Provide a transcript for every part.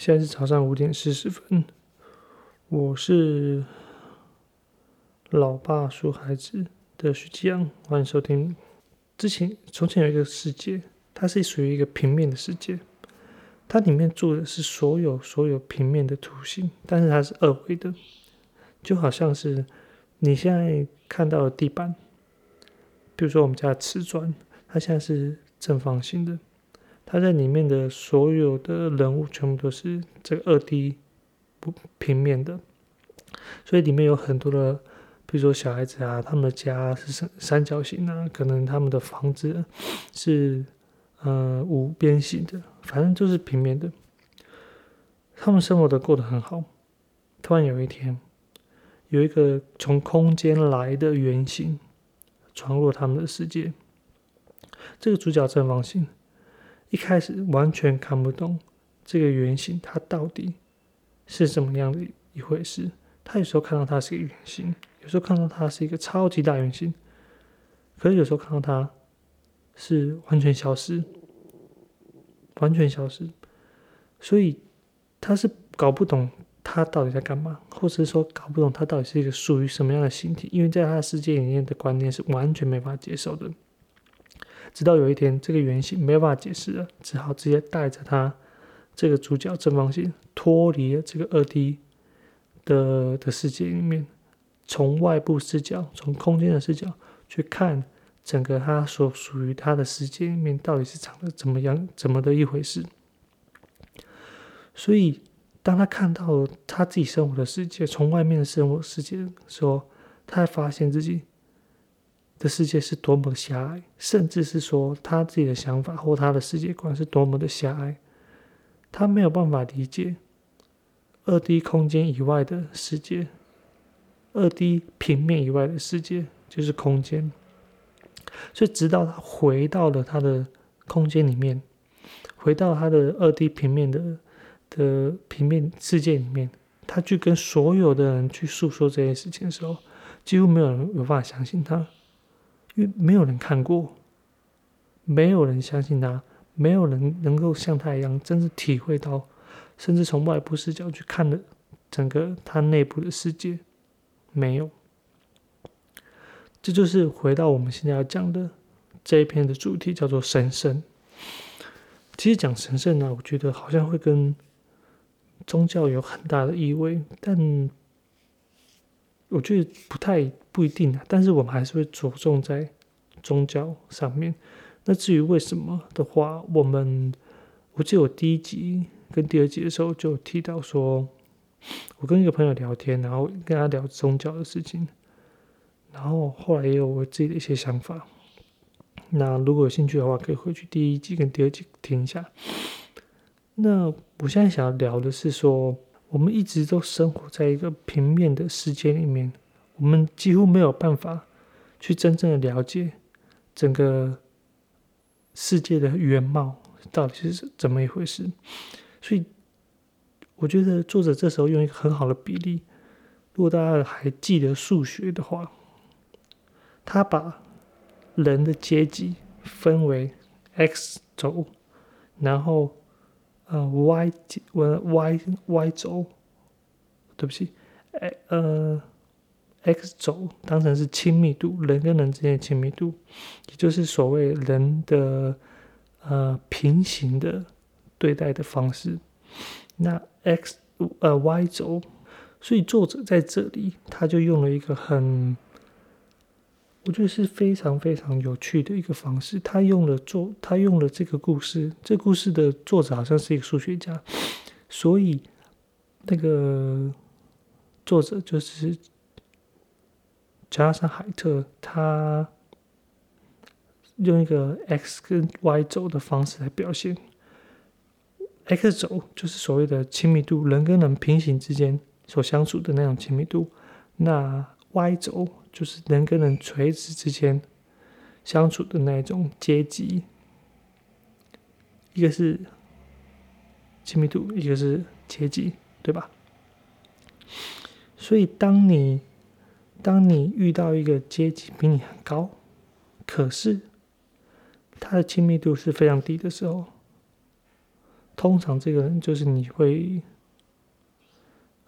现在是早上五点四十分，我是老爸说孩子的徐继阳，欢迎收听。之前从前有一个世界，它是属于一个平面的世界，它里面住的是所有所有平面的图形，但是它是二维的，就好像是你现在看到的地板，比如说我们家的瓷砖，它现在是正方形的。它在里面的所有的人物全部都是这个二 D 不平面的，所以里面有很多的，比如说小孩子啊，他们的家是三三角形啊，可能他们的房子是呃五边形的，反正就是平面的。他们生活的过得很好。突然有一天，有一个从空间来的圆形闯入他们的世界。这个主角正方形。一开始完全看不懂这个圆形，它到底是怎么样的一回事。他有时候看到它是一个圆形，有时候看到它是一个超级大圆形，可是有时候看到它是完全消失，完全消失。所以他是搞不懂它到底在干嘛，或者是说搞不懂它到底是一个属于什么样的形体，因为在他的世界里面的观念是完全没法接受的。直到有一天，这个圆形没有办法解释了，只好直接带着他这个主角正方形脱离了这个二 D 的的世界里面，从外部视角，从空间的视角去看整个他所属于他的世界里面到底是长得怎么样、怎么的一回事。所以，当他看到他自己生活的世界，从外面的生活世界的时候，他才发现自己。的世界是多么的狭隘，甚至是说他自己的想法或他的世界观是多么的狭隘，他没有办法理解二 D 空间以外的世界，二 D 平面以外的世界就是空间。所以，直到他回到了他的空间里面，回到他的二 D 平面的的平面世界里面，他去跟所有的人去诉说这件事情的时候，几乎没有人有办法相信他。因为没有人看过，没有人相信他，没有人能够像他一样，真正体会到，甚至从外部视角去看的整个他内部的世界，没有。这就是回到我们现在要讲的这一篇的主题，叫做神圣。其实讲神圣呢，我觉得好像会跟宗教有很大的意味，但。我觉得不太不一定啊，但是我们还是会着重在宗教上面。那至于为什么的话，我们我记得我第一集跟第二集的时候就提到说，我跟一个朋友聊天，然后跟他聊宗教的事情，然后后来也有我自己的一些想法。那如果有兴趣的话，可以回去第一集跟第二集听一下。那我现在想要聊的是说。我们一直都生活在一个平面的世界里面，我们几乎没有办法去真正的了解整个世界的原貌到底是怎么一回事。所以，我觉得作者这时候用一个很好的比例，如果大家还记得数学的话，他把人的阶级分为 x 轴，然后。呃，y 我 y y 轴，对不起，哎呃，x 轴当成是亲密度，人跟人之间的亲密度，也就是所谓人的呃平行的对待的方式。那 x 呃 y 轴，所以作者在这里他就用了一个很。我觉得是非常非常有趣的一个方式。他用了做，他用了这个故事，这故事的作者好像是一个数学家，所以那个作者就是加上海特，他用一个 x 跟 y 轴的方式来表现。x 轴就是所谓的亲密度，人跟人平行之间所相处的那种亲密度。那 y 轴。就是人跟人垂直之间相处的那种阶级，一个是亲密度，一个是阶级，对吧？所以，当你当你遇到一个阶级比你很高，可是他的亲密度是非常低的时候，通常这个人就是你会，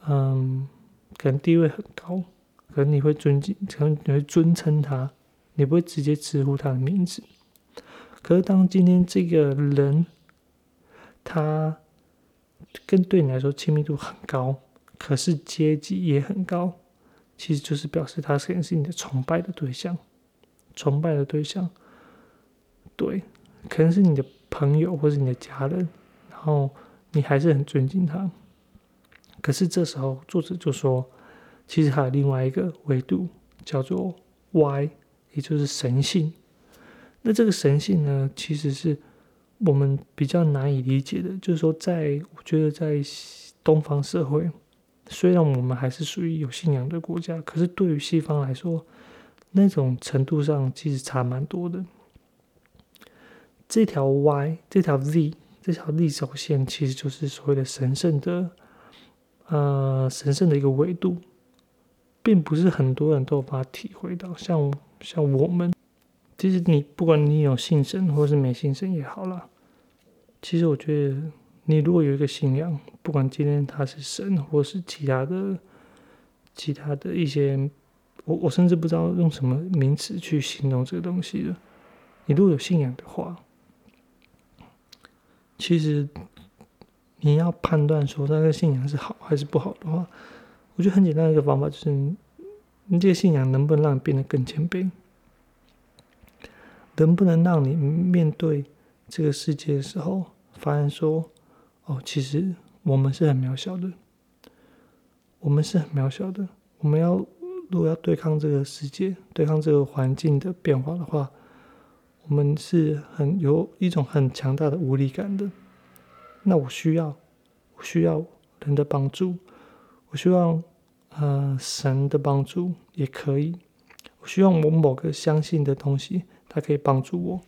嗯，可能地位很高，可能你会尊敬，可能你会尊称他，你不会直接直呼他的名字。可是当今天这个人，他跟对你来说亲密度很高，可是阶级也很高，其实就是表示他可能是你的崇拜的对象，崇拜的对象，对，可能是你的朋友或是你的家人，然后你还是很尊敬他。可是这时候作者就说，其实还有另外一个维度，叫做 Y，也就是神性。那这个神性呢，其实是我们比较难以理解的。就是说，在我觉得在东方社会，虽然我们还是属于有信仰的国家，可是对于西方来说，那种程度上其实差蛮多的。这条 Y，这条 Z，这条 Z 轴线，其实就是所谓的神圣的，呃，神圣的一个维度，并不是很多人都有办法体会到。像像我们。其实你不管你有信神或是没信神也好了，其实我觉得你如果有一个信仰，不管今天他是神或是其他的、其他的一些，我我甚至不知道用什么名词去形容这个东西了。你如果有信仰的话，其实你要判断说那个信仰是好还是不好的话，我觉得很简单的一个方法就是，你这个信仰能不能让你变得更谦卑？能不能让你面对这个世界的时候，发现说，哦，其实我们是很渺小的，我们是很渺小的。我们要如果要对抗这个世界，对抗这个环境的变化的话，我们是很有一种很强大的无力感的。那我需要，我需要人的帮助，我希望，呃，神的帮助也可以。我希望我某个相信的东西。它可以帮助我，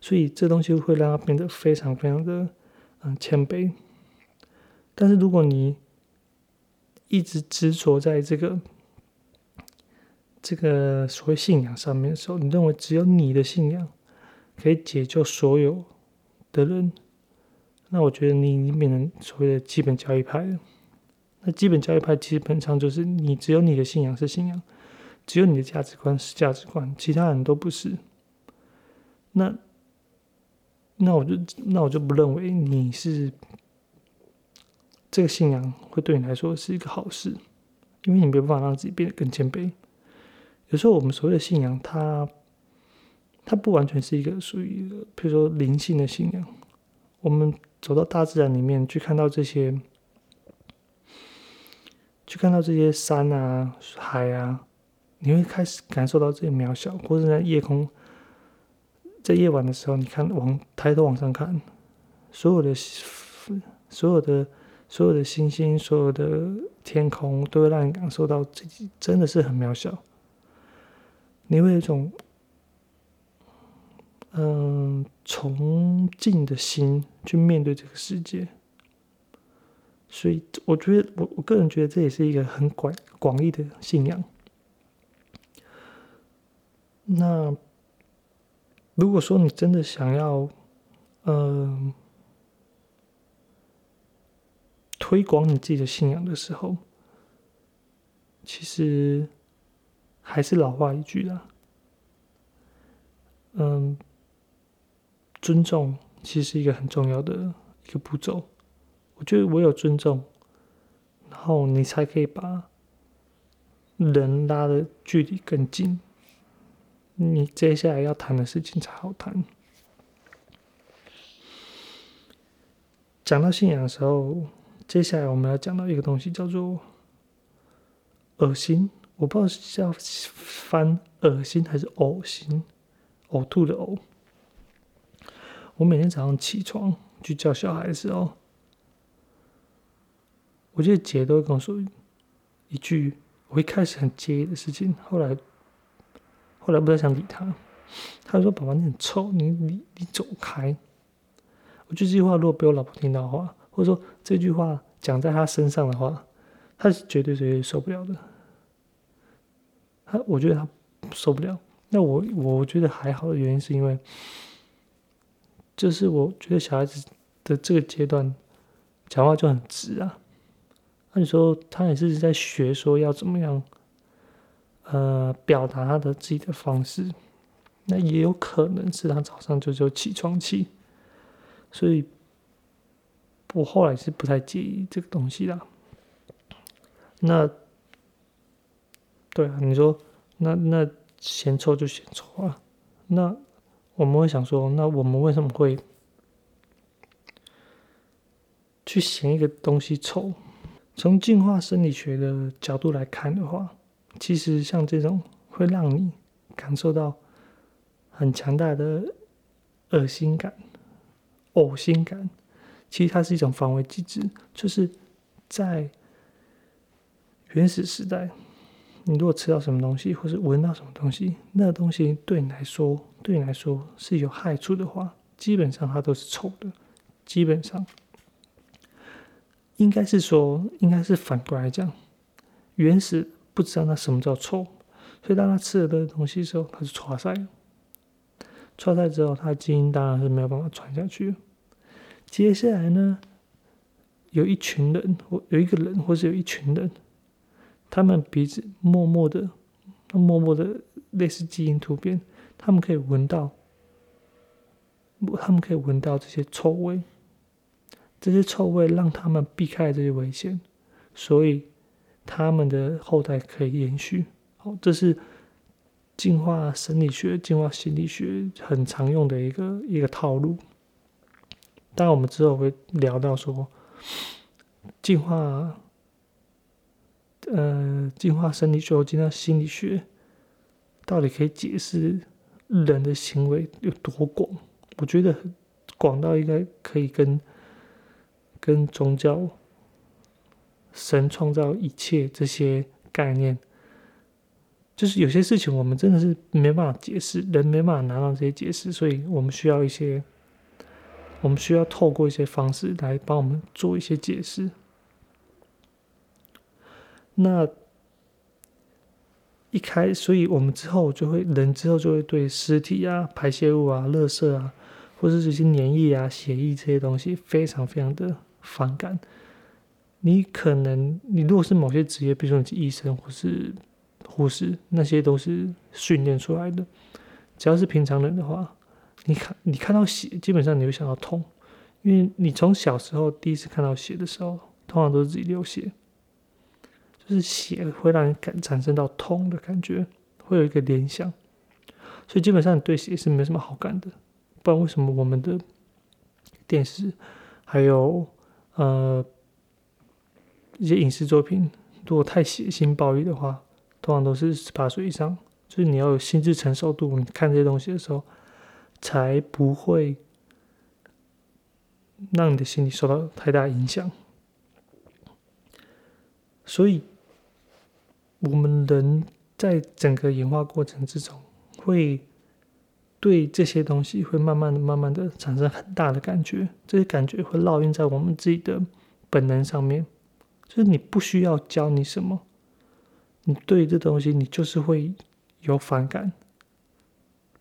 所以这东西会让他变得非常非常的嗯谦卑。但是如果你一直执着在这个这个所谓信仰上面的时候，你认为只有你的信仰可以解救所有的人，那我觉得你已经变成所谓的基本教义派了。那基本教育派基本上就是你只有你的信仰是信仰。只有你的价值观是价值观，其他人都不是。那那我就那我就不认为你是这个信仰会对你来说是一个好事，因为你没办法让自己变得更谦卑。有时候我们所谓的信仰，它它不完全是一个属于，比如说灵性的信仰。我们走到大自然里面去看到这些，去看到这些山啊、海啊。你会开始感受到自己渺小，或者在夜空，在夜晚的时候，你看往抬头往上看，所有的所有的所有的星星，所有的天空，都会让你感受到自己真的是很渺小。你会有一种嗯崇敬的心去面对这个世界，所以我觉得我我个人觉得这也是一个很广广义的信仰。那如果说你真的想要，嗯，推广你自己的信仰的时候，其实还是老话一句啦，嗯，尊重其实是一个很重要的一个步骤。我觉得唯有尊重，然后你才可以把人拉的距离更近。你接下来要谈的事情才好谈。讲到信仰的时候，接下来我们要讲到一个东西，叫做恶心。我不知道是叫翻恶心还是呕心，呕吐的呕。我每天早上起床去叫小孩的时候，我记得姐都会跟我说一句，我一开始很介意的事情，后来。后来不太想理他，他说：“宝宝，你很臭，你你你走开。”我觉得这句话如果被我老婆听到的话，或者说这句话讲在他身上的话，他是绝对绝对受不了的。他我觉得他受不了。那我我觉得还好的原因是因为，就是我觉得小孩子的这个阶段，讲话就很直啊。那你说他也是在学说要怎么样，呃，表达他的自己的方式。那也有可能是他早上就有起床气，所以我后来是不太介意这个东西啦。那，对啊，你说那那嫌臭就嫌臭啊？那我们会想说，那我们为什么会去嫌一个东西臭？从进化生理学的角度来看的话，其实像这种会让你感受到很强大的恶心感、呕心感，其实它是一种防卫机制，就是在原始时代，你如果吃到什么东西，或是闻到什么东西，那东西对你来说，对你来说是有害处的话，基本上它都是臭的，基本上。应该是说，应该是反过来讲，原始不知道那什么叫臭，所以当他吃了这个东西的时候，他是臭塞。臭塞之后，他的基因当然是没有办法传下去。接下来呢，有一群人，或有一个人，或是有一群人，他们鼻子默默的、默默的类似基因突变，他们可以闻到，他们可以闻到这些臭味。这些臭味让他们避开这些危险，所以他们的后代可以延续。好，这是进化生理学、进化心理学很常用的一个一个套路。当，我们之后会聊到说，进化，呃，进化生理学、进化心理学到底可以解释人的行为有多广？我觉得广到应该可以跟。跟宗教、神创造一切这些概念，就是有些事情我们真的是没办法解释，人没办法拿到这些解释，所以我们需要一些，我们需要透过一些方式来帮我们做一些解释。那一开，所以我们之后就会，人之后就会对尸体啊、排泄物啊、垃圾啊，或者是这些粘液啊、血液这些东西，非常非常的。反感，你可能你如果是某些职业，比如说你是医生或是护士，那些都是训练出来的。只要是平常人的话，你看你看到血，基本上你会想到痛，因为你从小时候第一次看到血的时候，通常都是自己流血，就是血会让你感产生到痛的感觉，会有一个联想，所以基本上你对血是没什么好感的。不然为什么我们的电视还有？呃，一些影视作品如果太血腥暴力的话，通常都是十八岁以上，就是你要有心智承受度，你看这些东西的时候，才不会让你的心理受到太大影响。所以，我们人在整个演化过程之中，会对这些东西会慢慢的、慢慢的产生很大的感觉，这些感觉会烙印在我们自己的本能上面。就是你不需要教你什么，你对这东西你就是会有反感，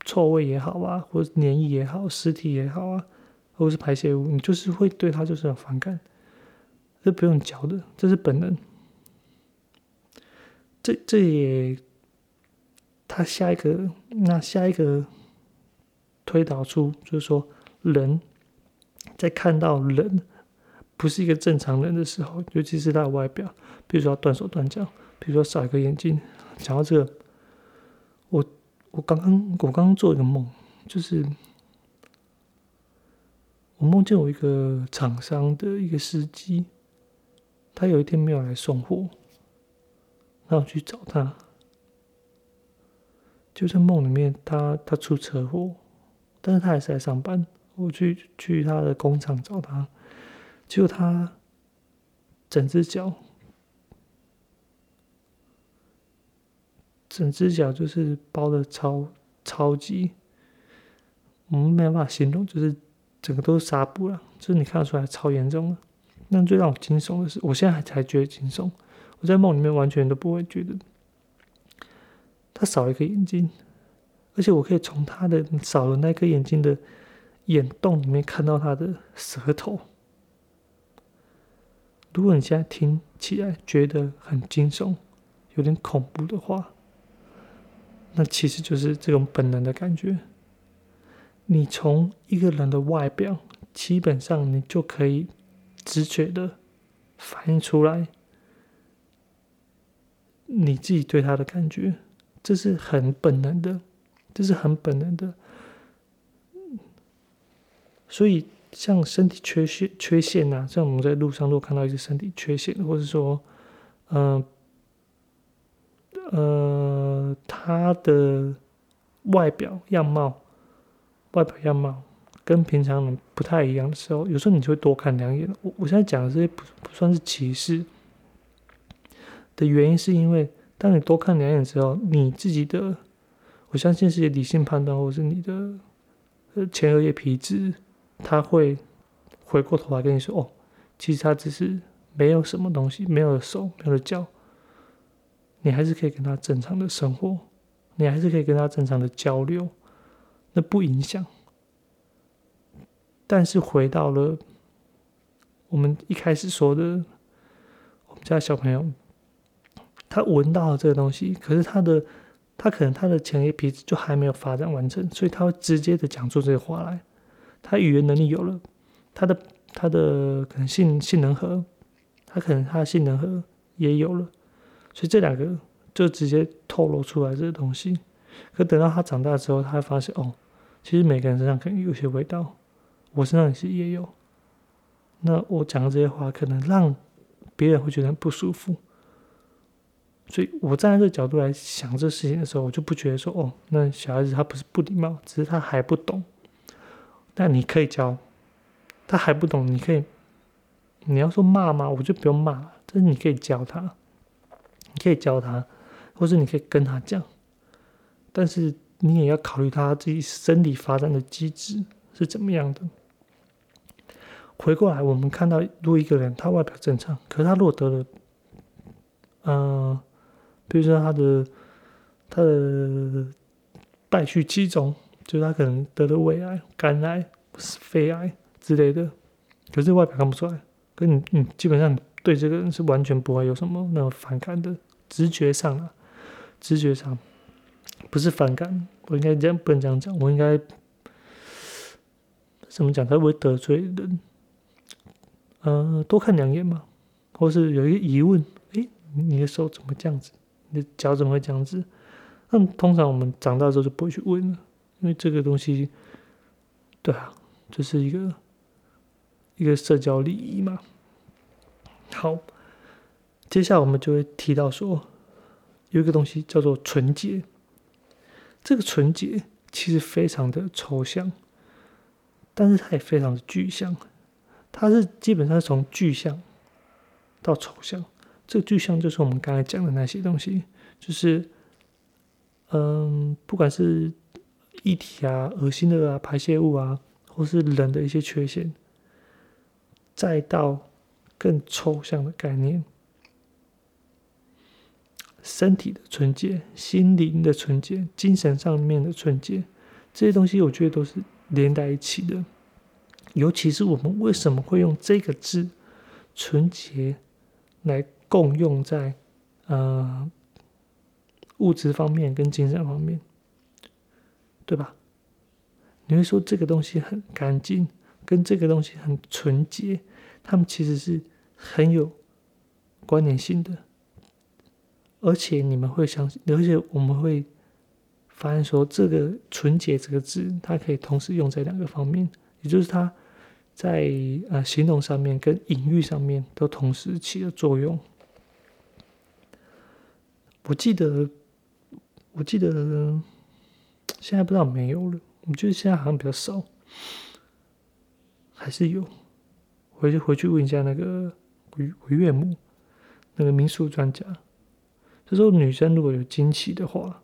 臭味也好啊，或者黏液也好，尸体也好啊，或者是排泄物，你就是会对它就是有反感，这不用教的，这是本能。这这也，他下一个，那下一个。推导出就是说，人在看到人不是一个正常人的时候，尤其是他的外表，比如说断手断脚，比如说少一个眼睛。讲到这个，我我刚刚我刚刚做一个梦，就是我梦见我一个厂商的一个司机，他有一天没有来送货，然后去找他，就在梦里面，他他出车祸。但是他还是在上班。我去去他的工厂找他，结果他整只脚，整只脚就是包的超超级，我们没办法形容，就是整个都是纱布了，就是你看得出来超严重的。那最让我惊悚的是，我现在还才觉得惊悚，我在梦里面完全都不会觉得，他少一个眼睛。而且我可以从他的少了那颗眼睛的眼洞里面看到他的舌头。如果你现在听起来觉得很惊悚、有点恐怖的话，那其实就是这种本能的感觉。你从一个人的外表，基本上你就可以直觉的反映出来你自己对他的感觉，这是很本能的，这是很本能的。所以。像身体缺陷、缺陷呐，像我们在路上如果看到一些身体缺陷，或者说，嗯，呃，他的外表样貌、外表样貌跟平常人不太一样的时候，有时候你就会多看两眼。我我现在讲的这些不不算是歧视的原因，是因为当你多看两眼之后，你自己的，我相信是理性判断，或是你的呃前额叶皮质。他会回过头来跟你说：“哦，其实他只是没有什么东西，没有手，没有脚，你还是可以跟他正常的生活，你还是可以跟他正常的交流，那不影响。但是回到了我们一开始说的，我们家小朋友，他闻到了这个东西，可是他的他可能他的前叶皮质就还没有发展完成，所以他会直接的讲出这些话来。”他语言能力有了，他的他的可能性性能核，他可能他的性能核也有了，所以这两个就直接透露出来这个东西。可等到他长大之后，他会发现哦，其实每个人身上可能有些味道，我身上也是也有。那我讲的这些话，可能让别人会觉得很不舒服。所以我站在这个角度来想这事情的时候，我就不觉得说哦，那小孩子他不是不礼貌，只是他还不懂。但你可以教，他还不懂，你可以，你要说骂吗？我就不用骂了，但是你可以教他，你可以教他，或者你可以跟他讲，但是你也要考虑他自己生理发展的机制是怎么样的。回过来，我们看到，如果一个人他外表正常，可是他落得了，嗯，比如说他的他的败血集中。就是他可能得了胃癌、肝癌、肺癌之类的，可是外表看不出来。可你你基本上对这个人是完全不会有什么那种反感的，直觉上啊，直觉上不是反感。我应该这样不能这样讲，我应该怎么讲？他不会得罪人。呃，多看两眼嘛，或是有一个疑问：诶，你的手怎么这样子？你的脚怎么会这样子？那通常我们长大之后就不会去问了。因为这个东西，对啊，这是一个一个社交礼仪嘛。好，接下来我们就会提到说，有一个东西叫做纯洁。这个纯洁其实非常的抽象，但是它也非常的具象。它是基本上是从具象到抽象。这个具象就是我们刚才讲的那些东西，就是嗯，不管是。液体啊，恶心的啊，排泄物啊，或是人的一些缺陷，再到更抽象的概念，身体的纯洁、心灵的纯洁、精神上面的纯洁，这些东西我觉得都是连在一起的。尤其是我们为什么会用这个字“纯洁”来共用在呃物质方面跟精神方面？对吧？你会说这个东西很干净，跟这个东西很纯洁，他们其实是很有关联性的。而且你们会相信，而且我们会发现说，这个“纯洁”这个字，它可以同时用在两个方面，也就是它在呃形容上面跟隐喻上面都同时起了作用。我记得，我记得。现在不知道没有了，我觉得现在好像比较少，还是有。回去回去问一下那个回回岳母，那个民俗专家。他说，女生如果有经期的话，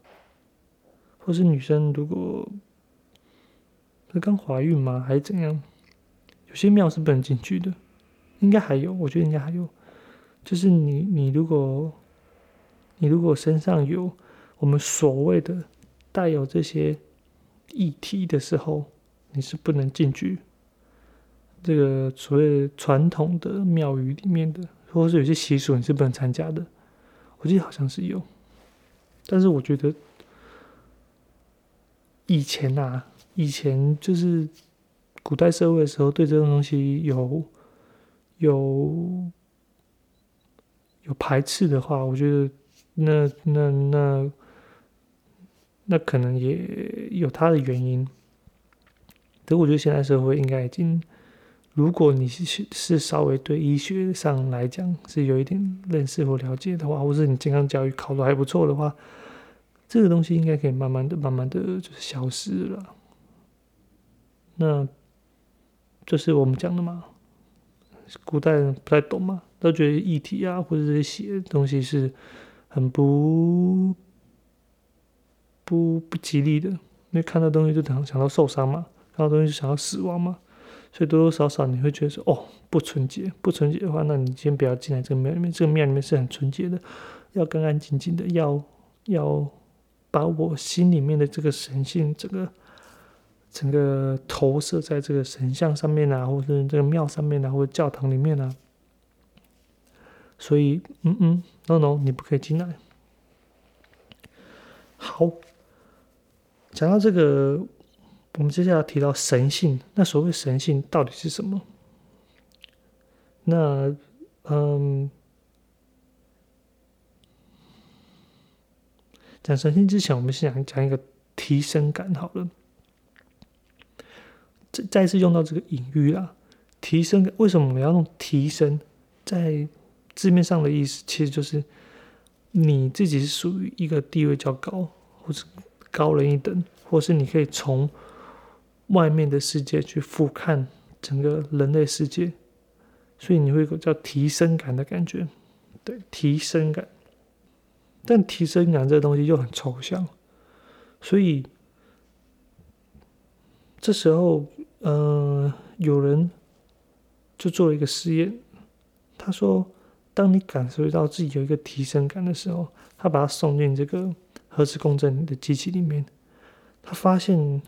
或是女生如果是刚怀孕吗，还是怎样？有些庙是不能进去的，应该还有，我觉得应该还有。就是你你如果你如果身上有我们所谓的。带有这些议题的时候，你是不能进去这个所谓传统的庙宇里面的，或者是有些习俗你是不能参加的。我记得好像是有，但是我觉得以前啊，以前就是古代社会的时候，对这种东西有有有排斥的话，我觉得那那那那可能也有他的原因。可我觉得现在社会应该已经。如果你是是稍微对医学上来讲是有一点认识或了解的话，或者你健康教育考的还不错的话，这个东西应该可以慢慢的、慢慢的就是消失了。那就是我们讲的嘛，古代人不太懂嘛，都觉得议题啊或者这些写东西是很不不不吉利的，因为看到东西就想想到受伤嘛，看到东西就想到死亡嘛。所以多多少少你会觉得说，哦，不纯洁，不纯洁的话，那你先不要进来这个庙里面。这个庙里面是很纯洁的，要干干净净的，要要把我心里面的这个神性，整个整个投射在这个神像上面啊，或者这个庙上面啊，或者教堂里面啊。所以，嗯嗯，no no，你不可以进来。好，讲到这个。我们接下来提到神性，那所谓神性到底是什么？那嗯，讲神性之前，我们先讲讲一个提升感好了。再再次用到这个隐喻啦，提升感为什么我们要用提升？在字面上的意思，其实就是你自己是属于一个地位较高，或者高人一等，或是你可以从外面的世界去俯瞰整个人类世界，所以你会有个叫提升感的感觉，对，提升感。但提升感这个东西又很抽象，所以这时候，呃，有人就做了一个实验，他说，当你感受到自己有一个提升感的时候，他把它送进这个核磁共振的机器里面，他发现。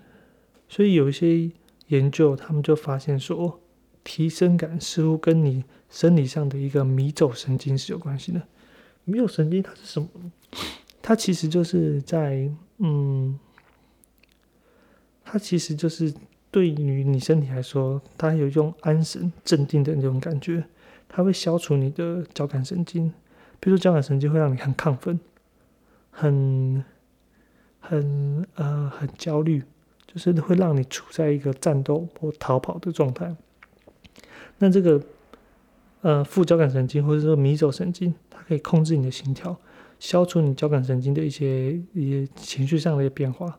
所以有一些研究，他们就发现说，提升感似乎跟你生理上的一个迷走神经是有关系的。迷走神经它是什么？它其实就是在嗯，它其实就是对于你身体来说，它有一种安神、镇定的那种感觉。它会消除你的交感神经，比如说交感神经会让你很亢奋、很很呃很焦虑。就是会让你处在一个战斗或逃跑的状态。那这个呃副交感神经或者说迷走神经，它可以控制你的心跳，消除你交感神经的一些一些情绪上的一些变化。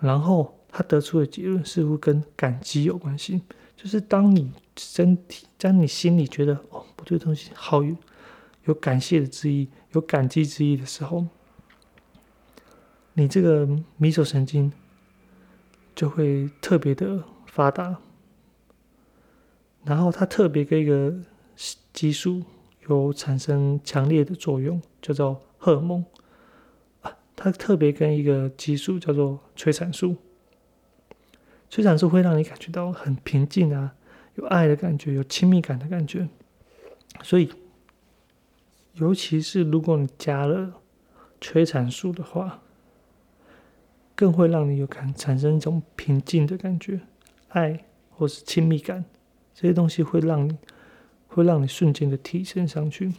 然后他得出的结论似乎跟感激有关系，就是当你身体在你心里觉得哦，我对东西好有有感谢的之意，有感激之意的时候，你这个迷走神经。就会特别的发达，然后它特别跟一个激素有产生强烈的作用，叫做荷尔蒙啊。它特别跟一个激素叫做催产素，催产素会让你感觉到很平静啊，有爱的感觉，有亲密感的感觉。所以，尤其是如果你加了催产素的话。更会让你有感产生一种平静的感觉，爱或是亲密感，这些东西会让你会让你瞬间的提升上去。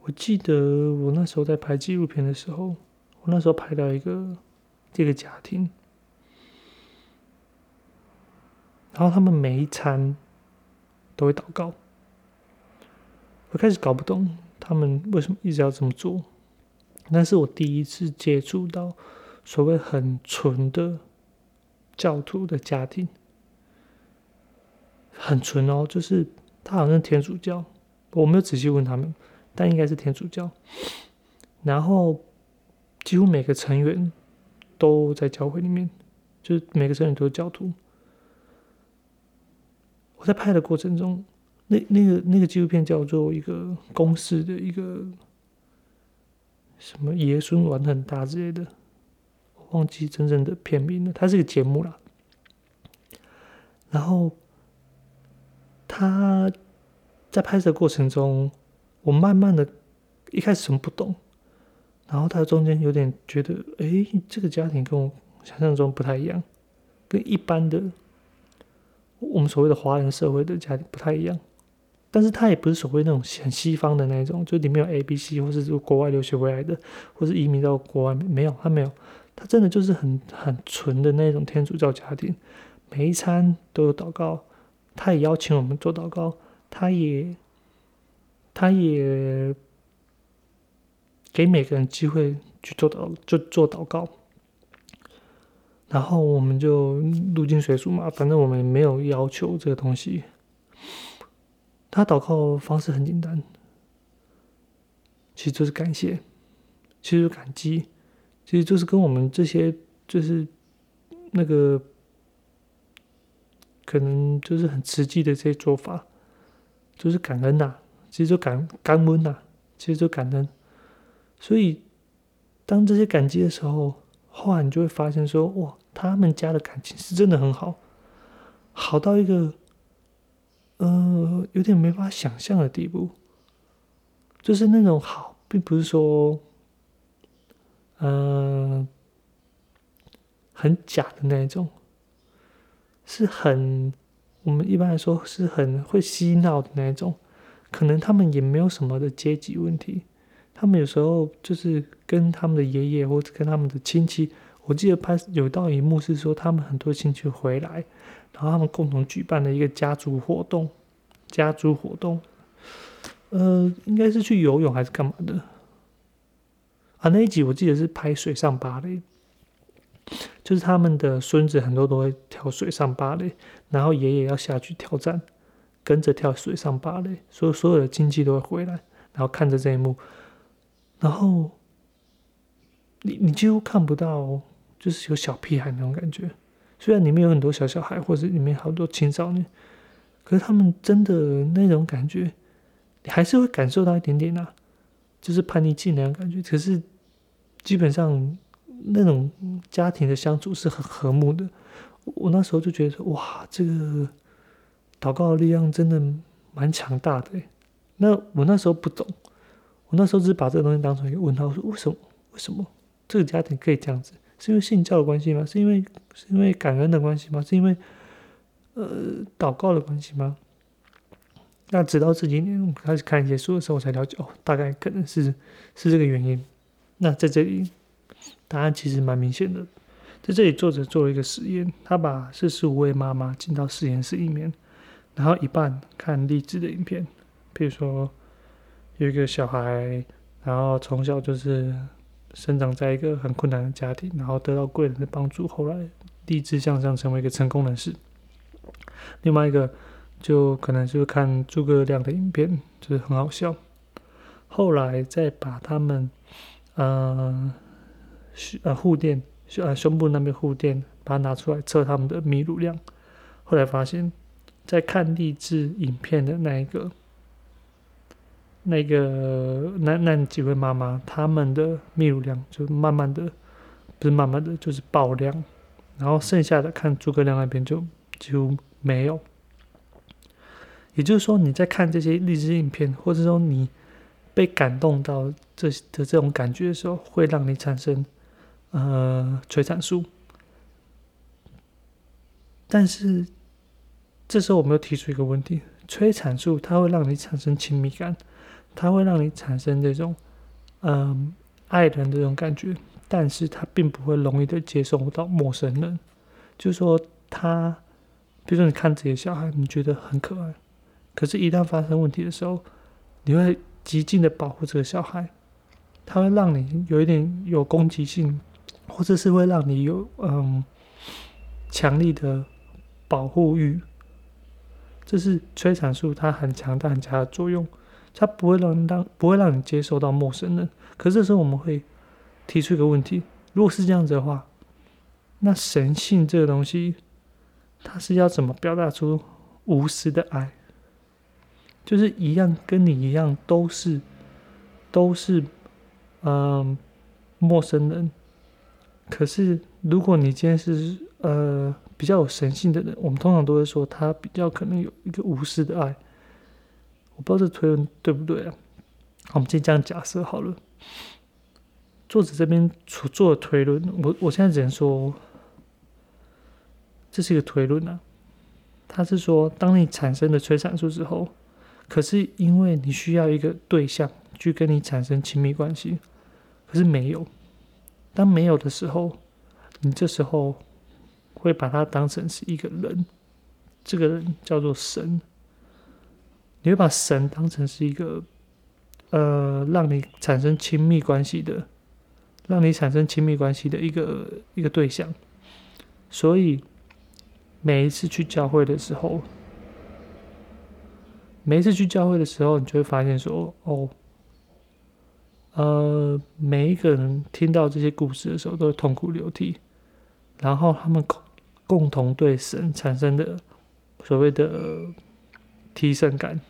我记得我那时候在拍纪录片的时候，我那时候拍到一个这个家庭，然后他们每一餐都会祷告。我开始搞不懂他们为什么一直要这么做。那是我第一次接触到所谓很纯的教徒的家庭，很纯哦，就是他好像天主教，我没有仔细问他们，但应该是天主教。然后几乎每个成员都在教会里面，就是每个成员都是教徒。在拍的过程中，那那个那个纪录片叫做一个公司的一个。什么爷孙玩很大之类的，我忘记真正的片名了。它是个节目啦。然后他在拍摄过程中，我慢慢的，一开始什么不懂，然后他中间有点觉得，哎，这个家庭跟我想象中不太一样，跟一般的我们所谓的华人社会的家庭不太一样。但是他也不是所谓那种很西方的那种，就里面有 A、B、C，或是国外留学回来的，或是移民到国外，没有，他没有，他真的就是很很纯的那种天主教家庭，每一餐都有祷告，他也邀请我们做祷告，他也他也给每个人机会去做祷，就做祷告，然后我们就入境随俗嘛，反正我们没有要求这个东西。他祷告方式很简单，其实就是感谢，其实感激，其实就是跟我们这些就是那个可能就是很实际的这些做法，就是感恩呐，其实就感感恩呐，其实就感恩。所以当这些感激的时候，后来你就会发现说，哇，他们家的感情是真的很好，好到一个。呃，有点没法想象的地步，就是那种好，并不是说，嗯，很假的那种，是很我们一般来说是很会嬉闹的那种。可能他们也没有什么的阶级问题，他们有时候就是跟他们的爷爷或者跟他们的亲戚，我记得拍有道一幕是说他们很多亲戚回来。然后他们共同举办了一个家族活动，家族活动，呃，应该是去游泳还是干嘛的？啊，那一集我记得是拍水上芭蕾，就是他们的孙子很多都会跳水上芭蕾，然后爷爷要下去挑战，跟着跳水上芭蕾，所以所有的亲戚都会回来，然后看着这一幕，然后你你几乎看不到，就是有小屁孩那种感觉。虽然里面有很多小小孩，或者里面好多青少年，可是他们真的那种感觉，你还是会感受到一点点啊，就是叛逆期那种感觉。可是基本上那种家庭的相处是很和睦的。我那时候就觉得，哇，这个祷告的力量真的蛮强大的。那我那时候不懂，我那时候只是把这个东西当成一个问号，说为什么？为什么这个家庭可以这样子？是因为信教的关系吗？是因为是因为感恩的关系吗？是因为呃祷告的关系吗？那直到这几年我开始看一些书的时候，我才了解哦，大概可能是是这个原因。那在这里答案其实蛮明显的，在这里作者做了一个实验，他把四十五位妈妈进到实验室里面，然后一半看励志的影片，比如说有一个小孩，然后从小就是。生长在一个很困难的家庭，然后得到贵人的帮助，后来立志向上，成为一个成功人士。另外一个就可能就是看诸葛亮的影片，就是很好笑。后来再把他们，呃，呃护垫，呃胸部那边护垫，把它拿出来测他们的泌乳量，后来发现，在看励志影片的那一个。那个那那几位妈妈，他们的泌乳量就慢慢的，不是慢慢的，就是爆量，然后剩下的看诸葛亮那边就几乎没有。也就是说，你在看这些励志影片，或者说你被感动到这的这种感觉的时候，会让你产生呃催产素。但是这时候我们又提出一个问题：催产素它会让你产生亲密感。它会让你产生这种，嗯，爱人这种感觉，但是它并不会容易的接受到陌生人。就是说，他，比如说你看这些小孩，你觉得很可爱，可是，一旦发生问题的时候，你会极尽的保护这个小孩，他会让你有一点有攻击性，或者是会让你有嗯强力的保护欲。这是催产素它很强大很强的作用。它不会让当不会让你接受到陌生人，可是这时候我们会提出一个问题：如果是这样子的话，那神性这个东西，它是要怎么表达出无私的爱？就是一样跟你一样，都是都是嗯陌生人，可是如果你今天是呃比较有神性的人，我们通常都会说他比较可能有一个无私的爱。我不知道这推论对不对啊？我们先这样假设好了。作者这边所做的推论，我我现在只能说，这是一个推论啊。他是说，当你产生了催产素之后，可是因为你需要一个对象去跟你产生亲密关系，可是没有。当没有的时候，你这时候会把它当成是一个人，这个人叫做神。你会把神当成是一个，呃，让你产生亲密关系的，让你产生亲密关系的一个一个对象。所以每一次去教会的时候，每一次去教会的时候，你就会发现说，哦。呃，每一个人听到这些故事的时候，都会痛哭流涕，然后他们共共同对神产生的所谓的提升感。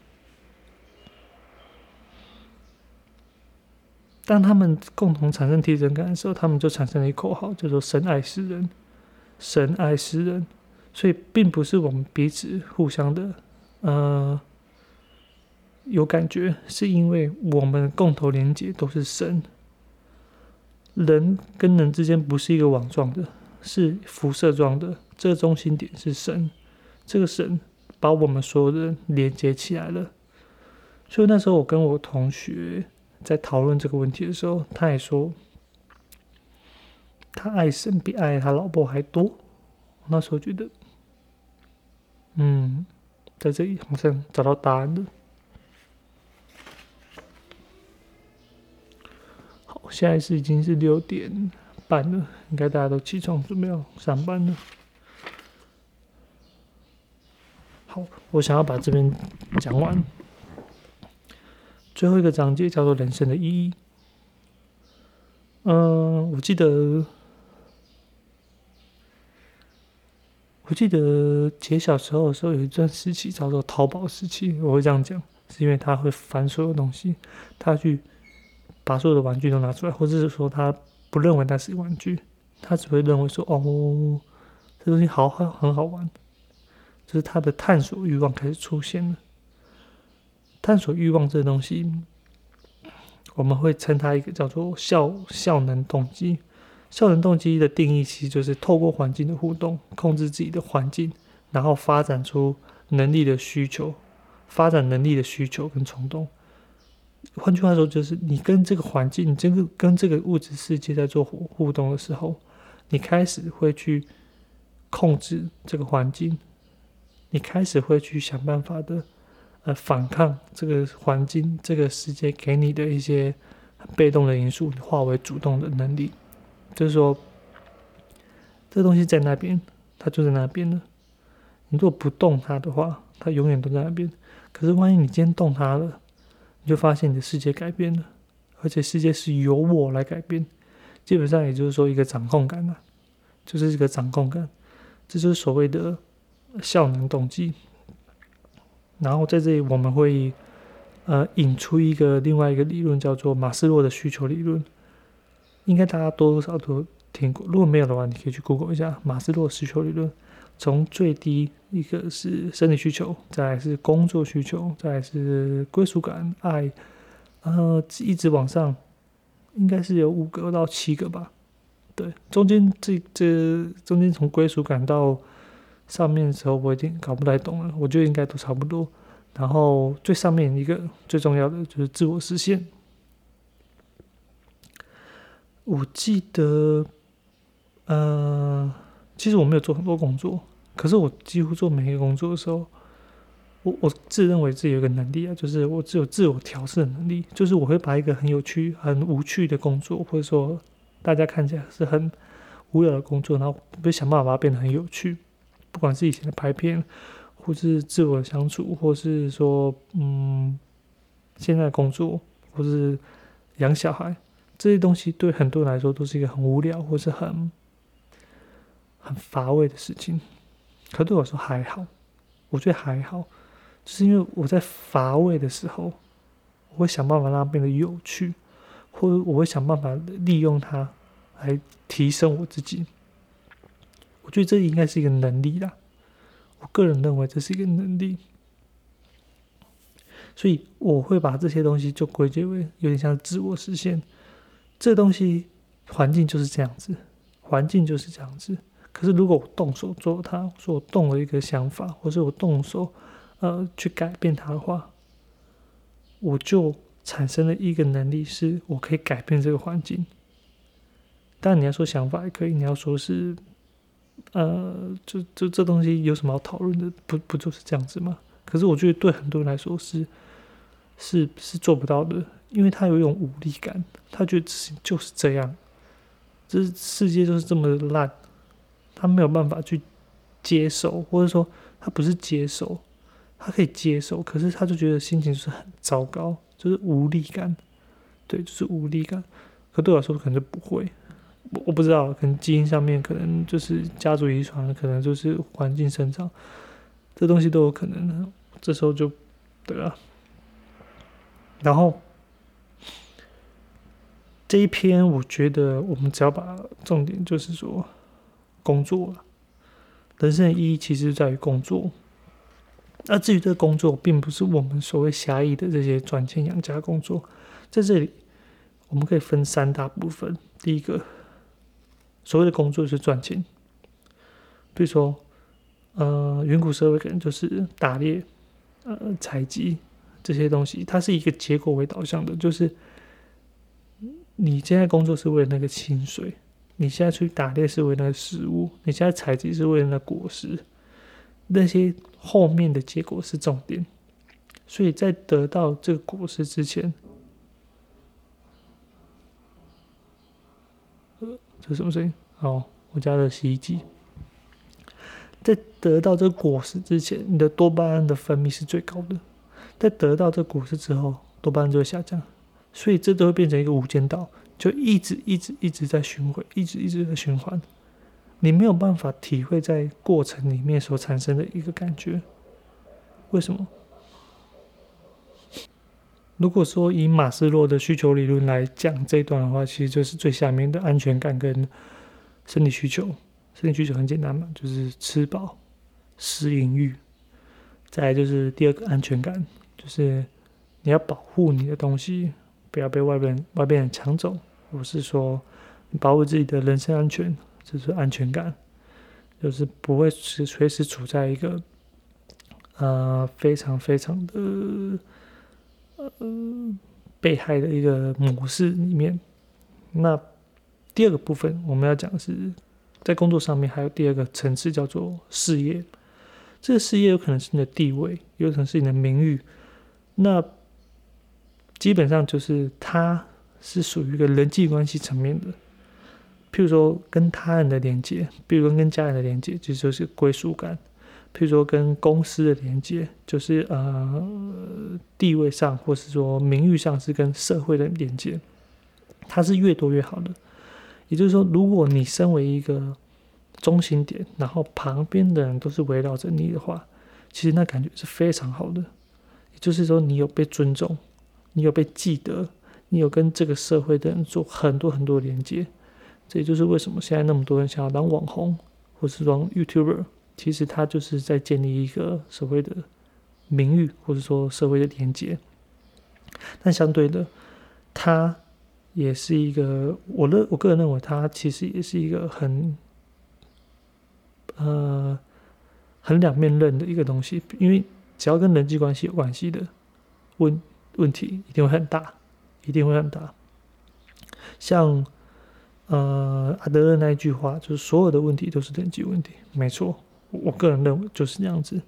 当他们共同产生提升感的时候，他们就产生了一口号，叫做“神爱世人，神爱世人”。所以，并不是我们彼此互相的，呃。有感觉，是因为我们共同连接都是神。人跟人之间不是一个网状的，是辐射状的。这个中心点是神，这个神把我们所有人连接起来了。所以那时候我跟我同学在讨论这个问题的时候，他也说，他爱神比爱他老婆还多。那时候觉得，嗯，在这里好像找到答案了。好现在是已经是六点半了，应该大家都起床准备要上班了。好，我想要把这边讲完。最后一个章节叫做“人生的意义”。嗯，我记得，我记得姐小时候的时候有一段时期叫做淘宝时期，我会这样讲，是因为他会翻所有东西，他去。把所有的玩具都拿出来，或者是说他不认为那是玩具，他只会认为说哦，这东西好好很好玩，就是他的探索欲望开始出现了。探索欲望这东西，我们会称它一个叫做效效能动机。效能动机的定义其实就是透过环境的互动，控制自己的环境，然后发展出能力的需求，发展能力的需求跟冲动。换句话说，就是你跟这个环境，你这个跟这个物质世界在做互互动的时候，你开始会去控制这个环境，你开始会去想办法的，呃，反抗这个环境、这个世界给你的一些被动的因素，化为主动的能力。就是说，这东西在那边，它就在那边了。你如果不动它的话，它永远都在那边。可是，万一你今天动它了，你就发现你的世界改变了，而且世界是由我来改变，基本上也就是说一个掌控感啊，就是一个掌控感，这就是所谓的效能动机。然后在这里我们会呃引出一个另外一个理论，叫做马斯洛的需求理论，应该大家多多少少都听过，如果没有的话，你可以去 Google 一下马斯洛需求理论。从最低一个是生理需求，再来是工作需求，再来是归属感、爱，呃，一直往上，应该是有五个到七个吧。对，中间这这中间从归属感到上面的时候，我已经搞不太懂了。我觉得应该都差不多。然后最上面一个最重要的就是自我实现。我记得，呃。其实我没有做很多工作，可是我几乎做每一个工作的时候，我我自认为自己有一个能力啊，就是我只有自我调试的能力，就是我会把一个很有趣、很无趣的工作，或者说大家看起来是很无聊的工作，然后我会想办法把它变得很有趣。不管是以前的拍片，或是自我相处，或是说嗯，现在工作，或是养小孩，这些东西对很多人来说都是一个很无聊，或是很。很乏味的事情，可对我说还好，我觉得还好，就是因为我在乏味的时候，我会想办法让它变得有趣，或者我会想办法利用它来提升我自己。我觉得这应该是一个能力啦。我个人认为这是一个能力，所以我会把这些东西就归结为有点像自我实现。这东西环境就是这样子，环境就是这样子。可是如果我动手做它，说我动了一个想法，或者我动手呃去改变它的话，我就产生了一个能力，是我可以改变这个环境。但你要说想法也可以，你要说是。呃，就就这东西有什么好讨论的？不不就是这样子吗？可是我觉得对很多人来说是是是做不到的，因为他有一种无力感，他觉得事情就是这样，这世界就是这么烂，他没有办法去接受，或者说他不是接受，他可以接受，可是他就觉得心情是很糟糕，就是无力感，对，就是无力感。可对我来说可能就不会。我不知道，可能基因上面可能就是家族遗传，可能就是环境生长，这东西都有可能。这时候就对了。然后这一篇，我觉得我们只要把重点就是说工作了，人生的意义其实在于工作。那至于这个工作，并不是我们所谓狭义的这些赚钱养家工作，在这里我们可以分三大部分。第一个。所谓的工作是赚钱，比如说，呃，远古社会可能就是打猎、呃，采集这些东西，它是一个结果为导向的，就是你现在工作是为了那个薪水，你现在去打猎是为了食物，你现在采集是为了那果实，那些后面的结果是重点，所以在得到这个果实之前。这什么声音？哦，我家的洗衣机。在得到这个果实之前，你的多巴胺的分泌是最高的。在得到这果实之后，多巴胺就会下降，所以这都会变成一个无间道，就一直一直一直在循环，一直一直在循环。你没有办法体会在过程里面所产生的一个感觉。为什么？如果说以马斯洛的需求理论来讲这一段的话，其实就是最下面的安全感跟生理需求。生理需求很简单嘛，就是吃饱、食饮欲。再就是第二个安全感，就是你要保护你的东西，不要被外边外边人抢走，或是说保护自己的人身安全，这是安全感，就是不会是随时处在一个呃非常非常的。呃，被害的一个模式里面，那第二个部分我们要讲的是，在工作上面还有第二个层次叫做事业。这个事业有可能是你的地位，有可能是你的名誉。那基本上就是它是属于一个人际关系层面的，譬如说跟他人的连接，比如说跟家人的连接，就就是归属感。譬如说跟公司的连接，就是呃地位上，或是说名誉上是跟社会的连接，它是越多越好的。也就是说，如果你身为一个中心点，然后旁边的人都是围绕着你的话，其实那感觉是非常好的。也就是说，你有被尊重，你有被记得，你有跟这个社会的人做很多很多连接。这也就是为什么现在那么多人想要当网红，或是当 YouTuber。其实他就是在建立一个所谓的名誉，或者说社会的连接。但相对的，他也是一个，我认我个人认为，他其实也是一个很呃很两面刃的一个东西。因为只要跟人际关系有关系的问问题，一定会很大，一定会很大。像呃阿德勒那一句话，就是所有的问题都是人际问题，没错。我个人认为就是这样子，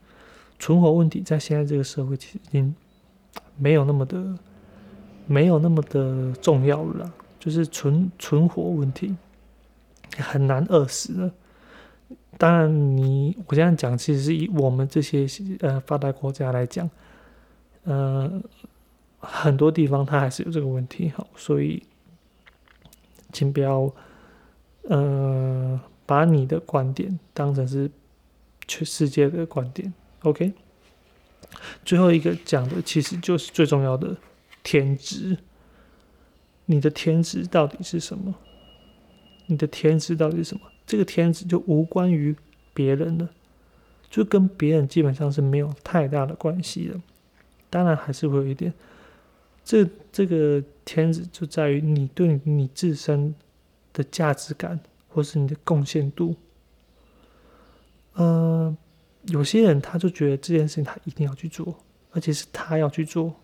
存活问题在现在这个社会其实已经没有那么的没有那么的重要了，就是存存活问题很难饿死了。当然，你我这样讲，其实是以我们这些呃发达国家来讲，呃，很多地方它还是有这个问题，好，所以请不要呃把你的观点当成是。全世界的观点，OK。最后一个讲的其实就是最重要的天职。你的天职到底是什么？你的天职到底是什么？这个天职就无关于别人的，就跟别人基本上是没有太大的关系的。当然还是会有一点，这这个天职就在于你对你自身的价值感，或是你的贡献度。嗯，有些人他就觉得这件事情他一定要去做，而且是他要去做，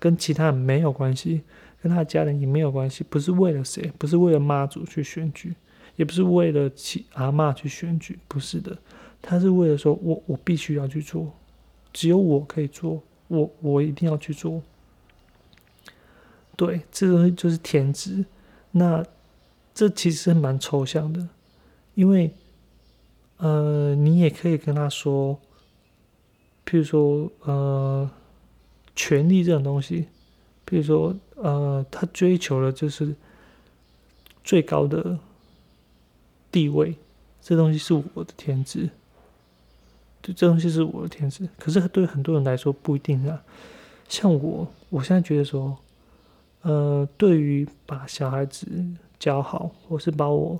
跟其他人没有关系，跟他的家人也没有关系，不是为了谁，不是为了妈祖去选举，也不是为了其阿妈去选举，不是的，他是为了说我我必须要去做，只有我可以做，我我一定要去做。对，这东西就是天职，那这其实蛮抽象的，因为。呃，你也可以跟他说，譬如说，呃，权力这种东西，譬如说，呃，他追求的就是最高的地位，这东西是我的天职，对，这东西是我的天职。可是对很多人来说不一定啊。像我，我现在觉得说，呃，对于把小孩子教好，或是把我。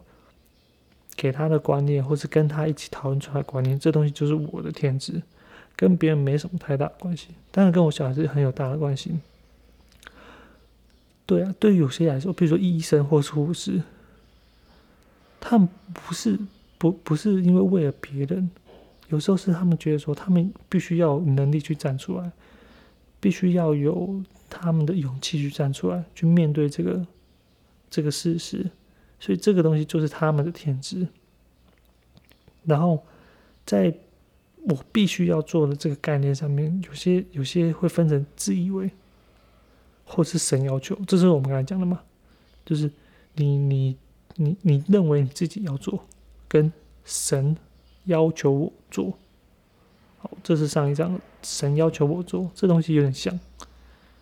给他的观念，或是跟他一起讨论出来的观念，这东西就是我的天职，跟别人没什么太大关系。当然跟我小孩子很有大的关系。对啊，对于有些来说，比如说医生或是护士，他们不是不不是因为为了别人，有时候是他们觉得说，他们必须要有能力去站出来，必须要有他们的勇气去站出来，去面对这个这个事实。所以这个东西就是他们的天职，然后在我必须要做的这个概念上面，有些有些会分成自以为，或是神要求，这是我们刚才讲的嘛？就是你你你你认为你自己要做，跟神要求我做，好，这是上一章神要求我做，这东西有点像，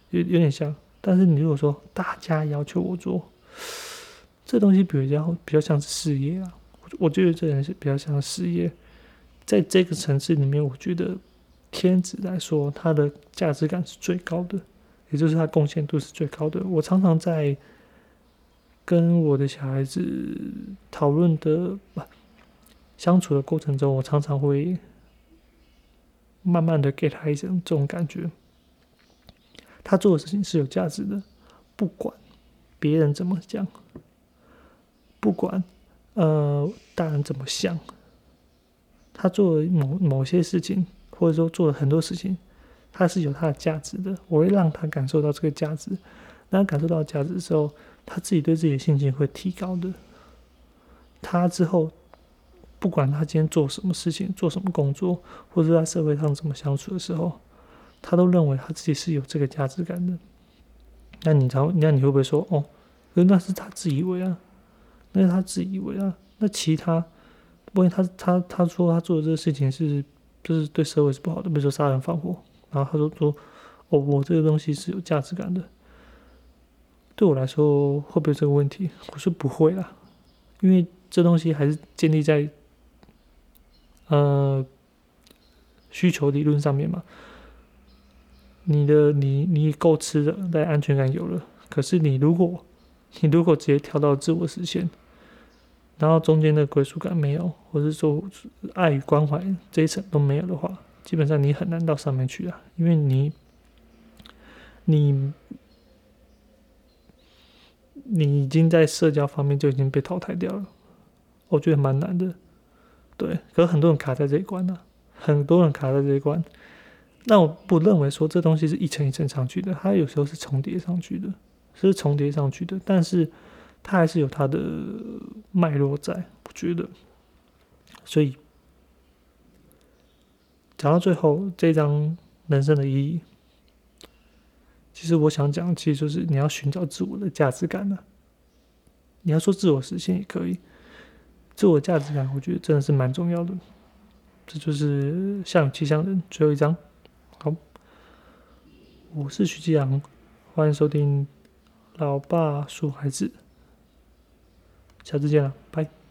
有有点像，但是你如果说大家要求我做。这东西比较比较像是事业啊，我觉得这人是比较像事业，在这个层次里面，我觉得天子来说，他的价值感是最高的，也就是他贡献度是最高的。我常常在跟我的小孩子讨论的相处的过程中，我常常会慢慢的给他一种这种感觉，他做的事情是有价值的，不管别人怎么讲。不管，呃，大人怎么想，他做某某些事情，或者说做了很多事情，他是有他的价值的。我会让他感受到这个价值，当他感受到价值的时候，他自己对自己的信心会提高的。他之后，不管他今天做什么事情，做什么工作，或者在社会上怎么相处的时候，他都认为他自己是有这个价值感的。那你常，那你会不会说，哦，那是他自以为啊？那他自以为啊，那其他，万一他他他说他做的这个事情是，就是对社会是不好的，比如说杀人放火，然后他说说，哦，我这个东西是有价值感的，对我来说会不会这个问题？我说不会啦，因为这东西还是建立在，呃，需求理论上面嘛。你的你你够吃的，但安全感有了，可是你如果你如果直接跳到自我实现。然后中间的归属感没有，或者说爱与关怀这一层都没有的话，基本上你很难到上面去啊，因为你，你，你已经在社交方面就已经被淘汰掉了，我觉得蛮难的，对。可是很多人卡在这一关呢，很多人卡在这一关，那我不认为说这东西是一层一层上去的，它有时候是重叠上去的，是重叠上去的，但是。它还是有它的脉络在，我觉得。所以讲到最后，这张人生的意义，其实我想讲，其实就是你要寻找自我的价值感了。你要说自我实现也可以，自我价值感，我觉得真的是蛮重要的。这就是像气象人最后一章。好，我是徐继阳，欢迎收听《老爸说孩子》。下次见了，拜。